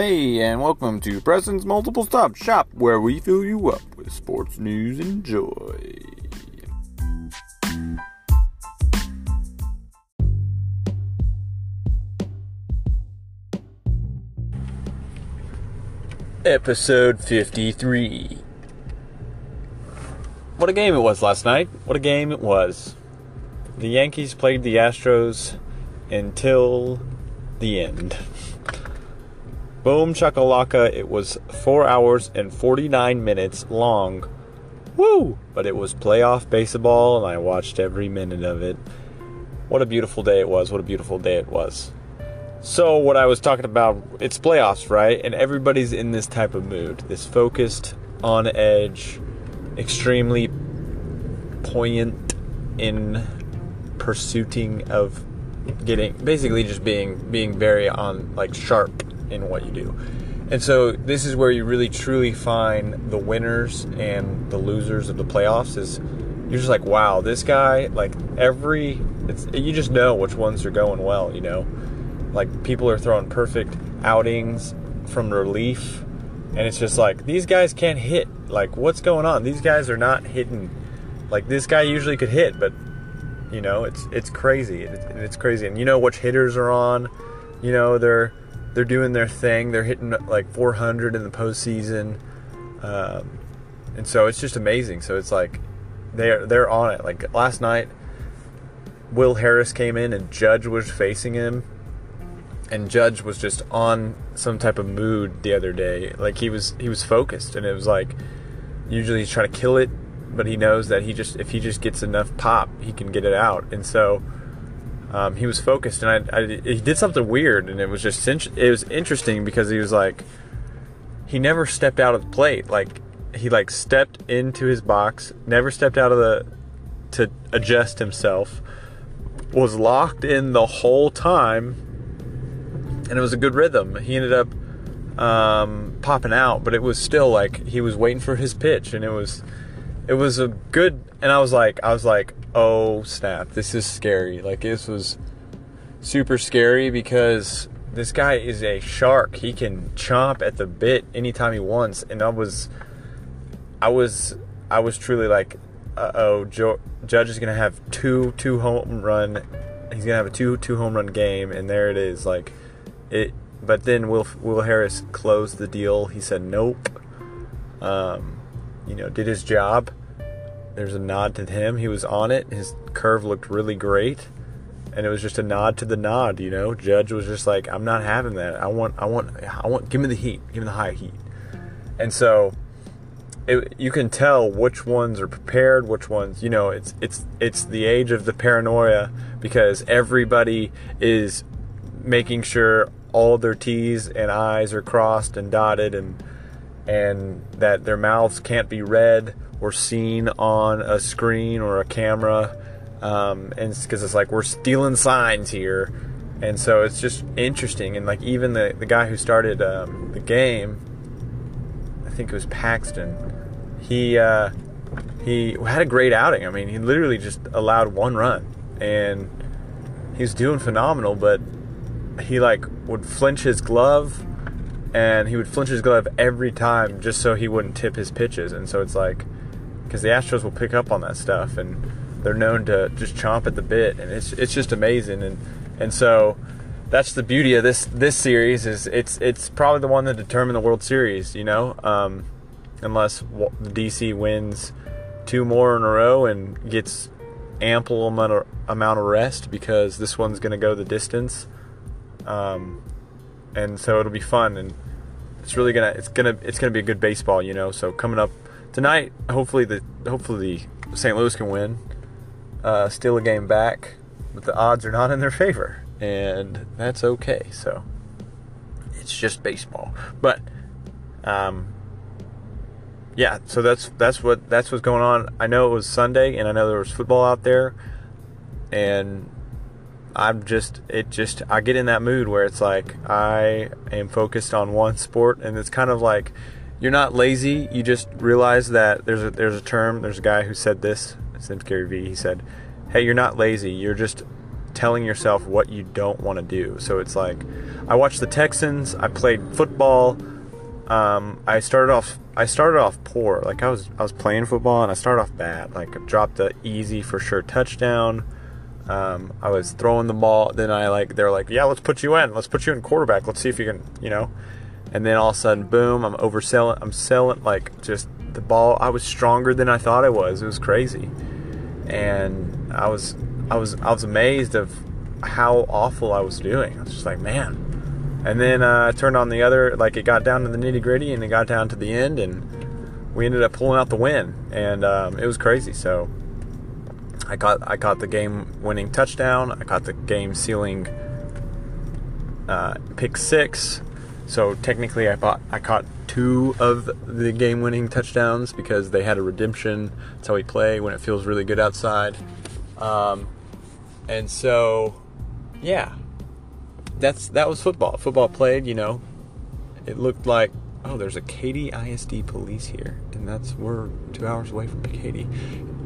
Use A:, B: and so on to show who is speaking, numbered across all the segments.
A: Hey, and welcome to Preston's Multiple Stop Shop, where we fill you up with sports news and joy. Episode 53. What a game it was last night. What a game it was. The Yankees played the Astros until the end. Boom chakalaka, it was 4 hours and 49 minutes long. Woo! But it was playoff baseball and I watched every minute of it. What a beautiful day it was. What a beautiful day it was. So, what I was talking about, it's playoffs, right? And everybody's in this type of mood. This focused, on edge, extremely poignant in pursuing of getting basically just being being very on like sharp in what you do. And so this is where you really truly find the winners and the losers of the playoffs is you're just like, wow, this guy, like every, it's, you just know which ones are going well, you know? Like people are throwing perfect outings from relief. And it's just like, these guys can't hit. Like, what's going on? These guys are not hitting. Like, this guy usually could hit, but, you know, it's it's crazy. It's, it's crazy. And you know which hitters are on. You know, they're they're doing their thing. They're hitting like 400 in the postseason, um, and so it's just amazing. So it's like they're they're on it. Like last night, Will Harris came in and Judge was facing him, and Judge was just on some type of mood the other day. Like he was he was focused, and it was like usually he's trying to kill it, but he knows that he just if he just gets enough pop, he can get it out, and so um, he was focused, and I, I, he did something weird, and it was just it was interesting because he was like he never stepped out of the plate, like he like stepped into his box, never stepped out of the to adjust himself, was locked in the whole time, and it was a good rhythm. He ended up um, popping out, but it was still like he was waiting for his pitch, and it was it was a good. And I was like, I was like, oh snap, this is scary. Like this was super scary because this guy is a shark. He can chomp at the bit anytime he wants. And I was, I was, I was truly like, uh oh, Judge is gonna have two two home run. He's gonna have a two two home run game, and there it is. Like it. But then Will Will Harris closed the deal. He said nope. Um, you know, did his job. There's a nod to him. He was on it. His curve looked really great. And it was just a nod to the nod, you know. Judge was just like, I'm not having that. I want I want I want give me the heat. Give me the high heat. And so it, you can tell which ones are prepared, which ones, you know, it's it's it's the age of the paranoia because everybody is making sure all their T's and I's are crossed and dotted and and that their mouths can't be read or seen on a screen or a camera. Um, and because it's, it's like we're stealing signs here. And so it's just interesting. And like even the, the guy who started um, the game, I think it was Paxton, he, uh, he had a great outing. I mean, he literally just allowed one run. And he's doing phenomenal, but he like would flinch his glove and he would flinch his glove every time just so he wouldn't tip his pitches. And so it's like, because the Astros will pick up on that stuff, and they're known to just chomp at the bit, and it's it's just amazing, and and so that's the beauty of this this series is it's it's probably the one that determined the World Series, you know, um, unless DC wins two more in a row and gets ample amount of, amount of rest because this one's going to go the distance, um, and so it'll be fun and it's really gonna it's gonna it's gonna be a good baseball, you know. So coming up tonight, hopefully the hopefully the St. Louis can win. Uh, still a game back, but the odds are not in their favor, and that's okay. So it's just baseball. But um, yeah, so that's that's what that's what's going on. I know it was Sunday, and I know there was football out there, and I'm just it just I get in that mood where it's like I am focused on one sport, and it's kind of like you're not lazy. You just realize that there's a, there's a term. There's a guy who said this. His name's Gary Vee. He said, "Hey, you're not lazy. You're just telling yourself what you don't want to do. So it's like I watched the Texans. I played football. Um, I started off. I started off poor. Like I was. I was playing football and I started off bad. Like I dropped the easy for sure touchdown. Um, I was throwing the ball. Then I like. They're like, yeah, let's put you in. Let's put you in quarterback. Let's see if you can. You know. And then all of a sudden, boom! I'm overselling. I'm selling like just the ball. I was stronger than I thought I was. It was crazy, and I was. I was. I was amazed of how awful I was doing. I was just like, man, and then uh, I turned on the other, like it got down to the nitty gritty and it got down to the end, and we ended up pulling out the win, and um, it was crazy. So I caught I caught the game winning touchdown. I caught the game sealing uh, pick six. So technically, I thought I caught two of the game winning touchdowns because they had a redemption. That's how we play when it feels really good outside. Um, and so, yeah, that's that was football. Football played, you know. It looked like oh, there's a Katy ISD police here, and that's we're two hours away from Katy.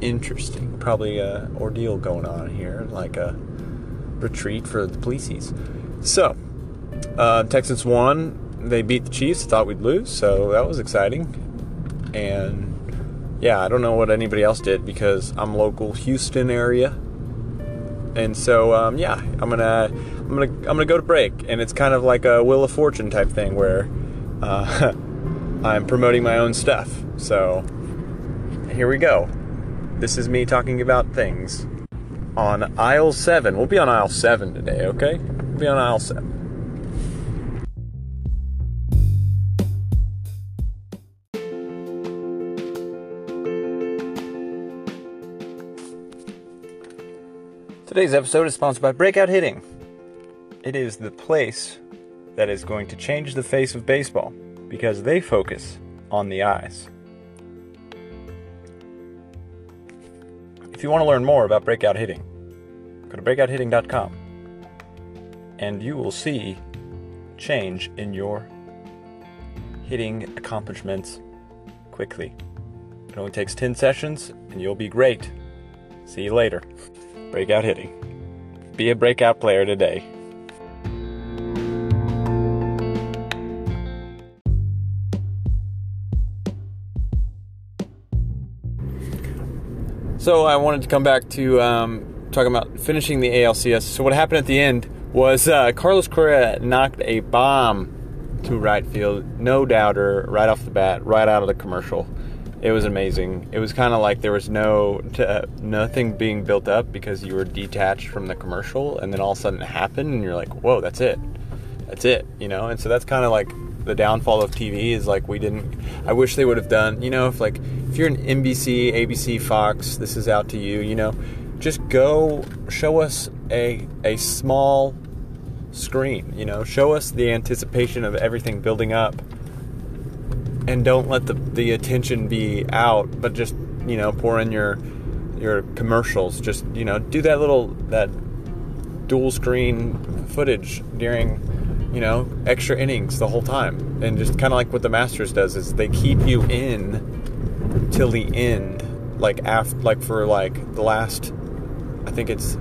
A: Interesting. Probably a ordeal going on here, like a retreat for the policies. So, uh, Texans won. They beat the Chiefs. Thought we'd lose, so that was exciting. And yeah, I don't know what anybody else did because I'm local Houston area, and so um, yeah, I'm gonna I'm gonna I'm gonna go to break, and it's kind of like a Wheel of Fortune type thing where uh, I'm promoting my own stuff. So here we go. This is me talking about things on aisle seven. We'll be on aisle seven today, okay? We'll be on aisle seven. Today's episode is sponsored by Breakout Hitting. It is the place that is going to change the face of baseball because they focus on the eyes. You want to learn more about breakout hitting, go to breakouthitting.com and you will see change in your hitting accomplishments quickly. It only takes 10 sessions and you'll be great. See you later. Breakout hitting. Be a breakout player today. So I wanted to come back to um, talking about finishing the ALCS. So what happened at the end was uh, Carlos Correa knocked a bomb to right field, no doubter, right off the bat, right out of the commercial. It was amazing. It was kind of like there was no to, nothing being built up because you were detached from the commercial, and then all of a sudden it happened, and you're like, "Whoa, that's it, that's it," you know. And so that's kind of like the downfall of TV is like we didn't. I wish they would have done. You know, if like if you're an NBC, ABC, Fox, this is out to you. You know, just go show us a a small screen. You know, show us the anticipation of everything building up, and don't let the the attention be out, but just you know pour in your your commercials. Just you know do that little that dual screen footage during you know, extra innings the whole time. And just kind of like what the Masters does is they keep you in till the end, like after, like for like the last, I think it's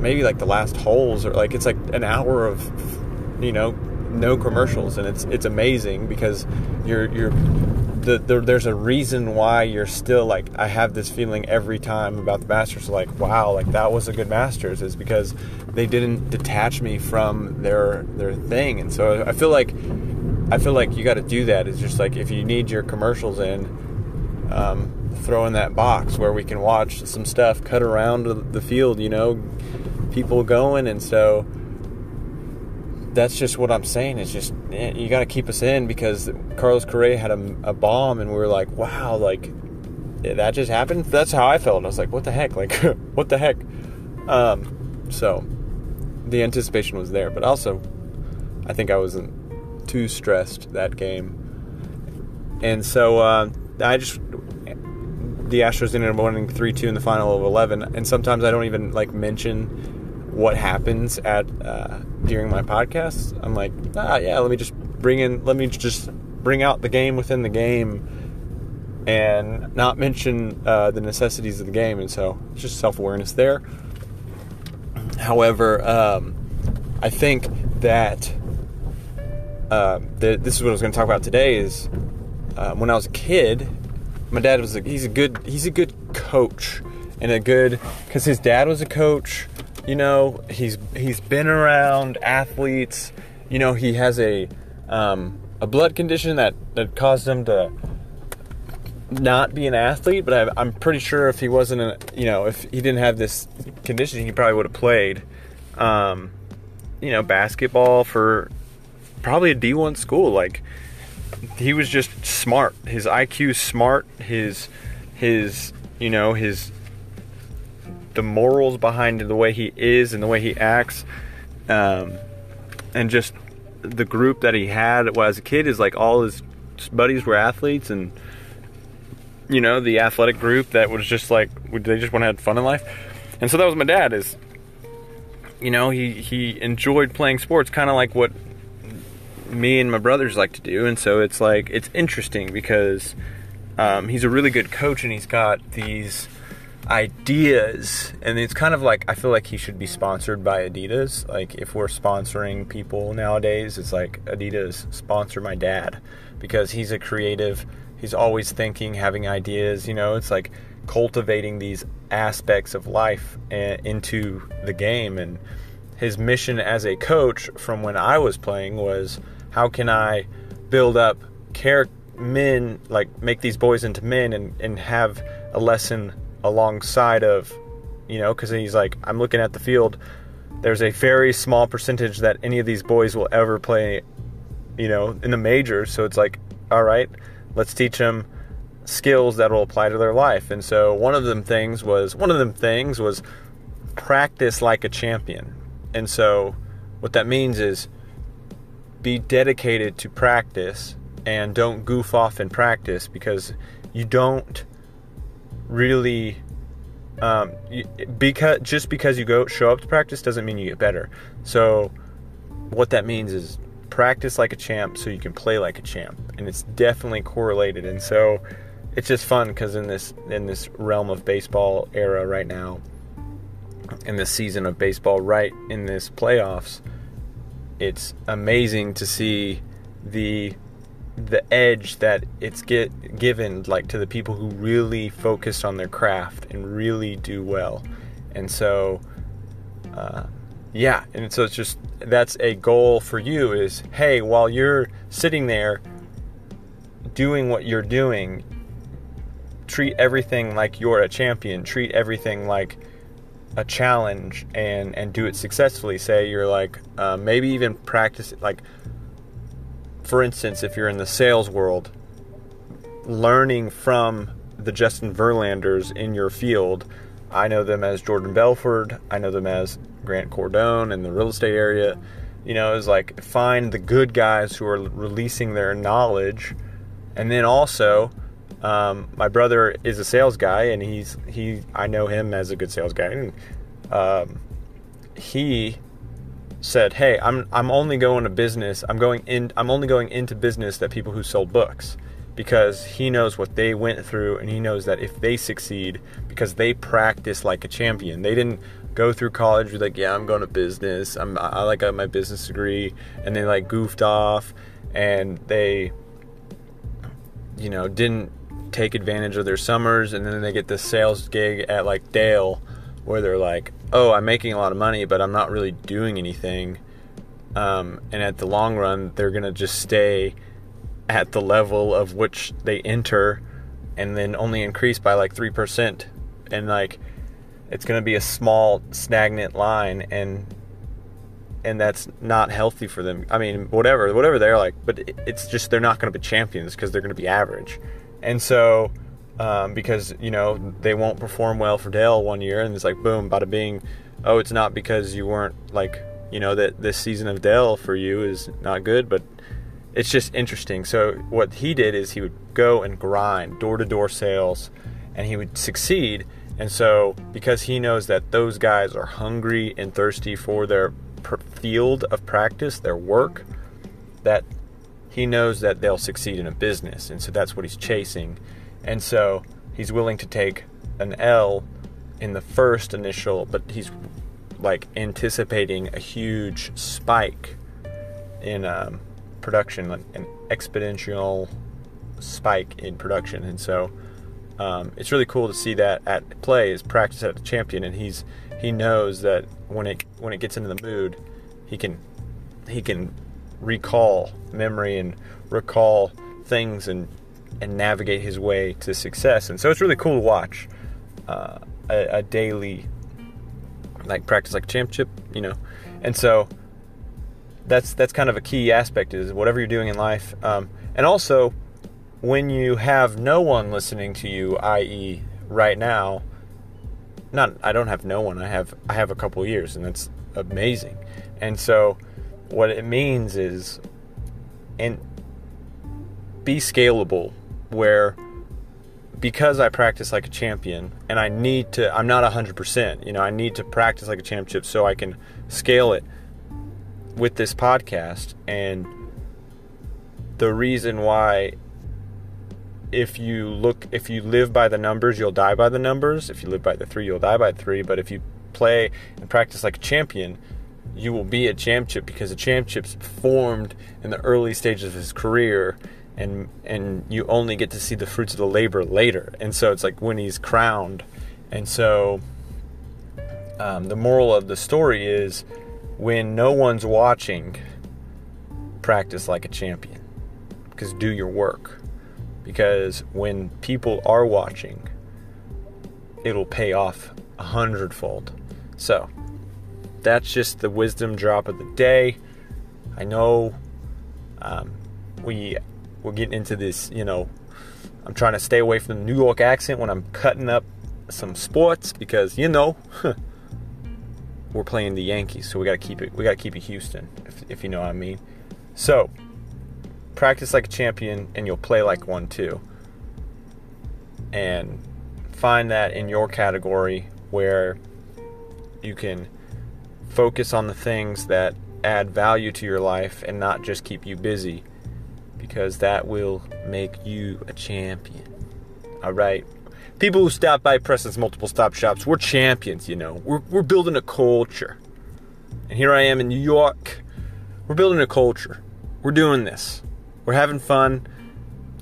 A: maybe like the last holes or like it's like an hour of, you know, no commercials, and it's it's amazing because you're you're the, the, there's a reason why you're still like I have this feeling every time about the Masters. Like wow like that was a good Masters is because they didn't detach me from their their thing. And so I feel like I feel like you got to do that it's just like if you need your commercials in um, throw in that box where we can watch some stuff cut around the field you know people going and so that's just what I'm saying. It's just eh, you got to keep us in because Carlos Correa had a, a, bomb, and we were like, wow, like that just happened. That's how I felt. I was like, what the heck? Like, what the heck? Um, so the anticipation was there, but also I think I wasn't too stressed that game, and so uh, I just the Astros ended up winning three two in the final of eleven, and sometimes I don't even like mention what happens at uh, during my podcasts. I'm like, ah, yeah, let me just bring in, let me just bring out the game within the game, and not mention uh, the necessities of the game. And so, it's just self awareness there. However, um, I think that uh, the, this is what I was going to talk about today. Is uh, when I was a kid, my dad was a, he's a good he's a good coach and a good because his dad was a coach. You know, he's he's been around athletes. You know, he has a um, a blood condition that that caused him to not be an athlete. But I, am pretty sure if he wasn't, a, you know, if he didn't have this condition, he probably would have played. Um, you know, basketball for probably a D1 school. Like he was just smart. His IQ smart. His his you know his the morals behind the way he is and the way he acts, um, and just the group that he had well, as a kid is like all his buddies were athletes and you know the athletic group that was just like they just want to have fun in life and so that was my dad is you know he he enjoyed playing sports kind of like what me and my brothers like to do and so it's like it's interesting because um, he's a really good coach and he's got these ideas and it's kind of like i feel like he should be sponsored by adidas. Like if we're sponsoring people nowadays it's like adidas sponsor my dad because he's a creative he's always thinking having ideas you know? It's like cultivating these aspects of life eh, into the game and his mission as a coach from when i was playing was how can i build up care men like make these boys into men and, and have a lesson alongside of, you know, because he's like, I'm looking at the field. There's a very small percentage that any of these boys will ever play, you know, in the majors. So it's like, all right, let's teach them skills that will apply to their life. And so one of them things was one of them things was practice like a champion. And so what that means is be dedicated to practice and don't goof off in practice because you don't really um, you, because just because you go show up to practice doesn't mean you get better. So what that means is practice like a champ so you can play like a champ, and it's definitely correlated. And so it's just fun because in this in this realm of baseball era right now, in this season of baseball, right in this playoffs, it's amazing to see the the edge that it's get given like to the people who really focus on their craft and really do well. And so uh, yeah and so it's just that's a goal for you is hey while you're sitting there doing what you're doing treat everything like you're a champion. Treat everything like a challenge and and do it successfully. Say you're like uh, maybe even practice like for instance, if you're in the sales world, learning from the Justin Verlanders in your field, I know them as Jordan Belfort, I know them as Grant Cardone in the real estate area. You know, is like find the good guys who are releasing their knowledge, and then also, um, my brother is a sales guy, and he's he I know him as a good sales guy, and um, he said, "Hey, I'm I'm only going to business. I'm going in. I'm only going into business that people who sold books." Because he knows what they went through, and he knows that if they succeed, because they practice like a champion, they didn't go through college with like, yeah, I'm going to business. I'm I like got my business degree, and they like goofed off, and they, you know, didn't take advantage of their summers, and then they get this sales gig at like Dale, where they're like, oh, I'm making a lot of money, but I'm not really doing anything. Um, and at the long run, they're going to just stay at the level of which they enter and then only increase by like 3%. And like, it's going to be a small, stagnant line. And and that's not healthy for them. I mean, whatever, whatever they're like, but it's just they're not going to be champions because they're going to be average. And so um, because you know they won't perform well for Dale one year, and it's like boom, bada bing. Oh, it's not because you weren't like you know that this season of Dale for you is not good, but it's just interesting. So what he did is he would go and grind door to door sales, and he would succeed. And so because he knows that those guys are hungry and thirsty for their field of practice, their work, that he knows that they'll succeed in a business, and so that's what he's chasing and so he's willing to take an L in the first initial, but he's like anticipating a huge spike in um, production, like an exponential spike in production, and so um, it's really cool to see that at play. Is practice at a champion, and he's he knows that when it when it gets into the mood, he can he can recall memory and recall things and and navigate his way to success. And so it's really cool to watch uh, a, a daily like practice like championship, you know. And so that's that's kind of a key aspect is whatever you're doing in life, um, and also when you have no one listening to you, i.e., right now. Not I don't have no one. I have I have a couple years, and that's amazing. And so, what it means is, and be scalable, where because I practice like a champion and I need to, I'm not 100%, you know, I need to practice like a championship so I can scale it with this podcast. And the reason why, if you look, if you live by the numbers, you'll die by the numbers. If you live by the three, you'll die by the three. But if you play and practice like a champion, you will be a championship because the championship's formed in the early stages of his career and and you only get to see the fruits of the labor later. And so it's like when he's crowned. And so um, the moral of the story is when no one's watching, practice like a champion. Because do your work. Because when people are watching, it'll pay off a hundredfold. So that's just the wisdom drop of the day. I know um, we we're getting into this, you know, I'm trying to stay away from the New York accent when I'm cutting up some sports because you know we're playing the Yankees, so we got to keep it. We got to keep it Houston, if, if you know what I mean. So practice like a champion, and you'll play like one too. And find that in your category where you can focus on the things that add value to your life and not just keep you busy because that will make you a champion. All right. People who stop by Preston's multiple stop shops, we're champions, you know. We're, we're building a culture. And here I am in New York. We're building a culture. We're doing this. We're having fun.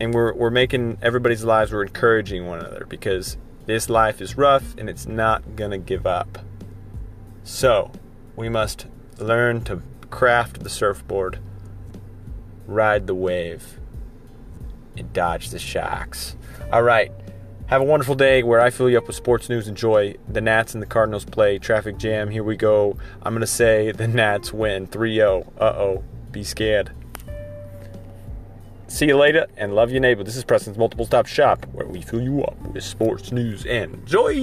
A: And we're, we're making everybody's lives, we're encouraging one another because this life is rough and it's not going to give up. So, we must learn to craft the surfboard ride the wave, and dodge the sharks. All right. Have a wonderful day where I fill you up with sports news. Enjoy the Nats and the Cardinals play. Traffic jam. Here we go. I'm going to say the Nats win 3 0. Uh oh. Be scared. See you later and love your neighbor. This is Preston's Multiple Stop Shop where we fill you up with sports news and joy.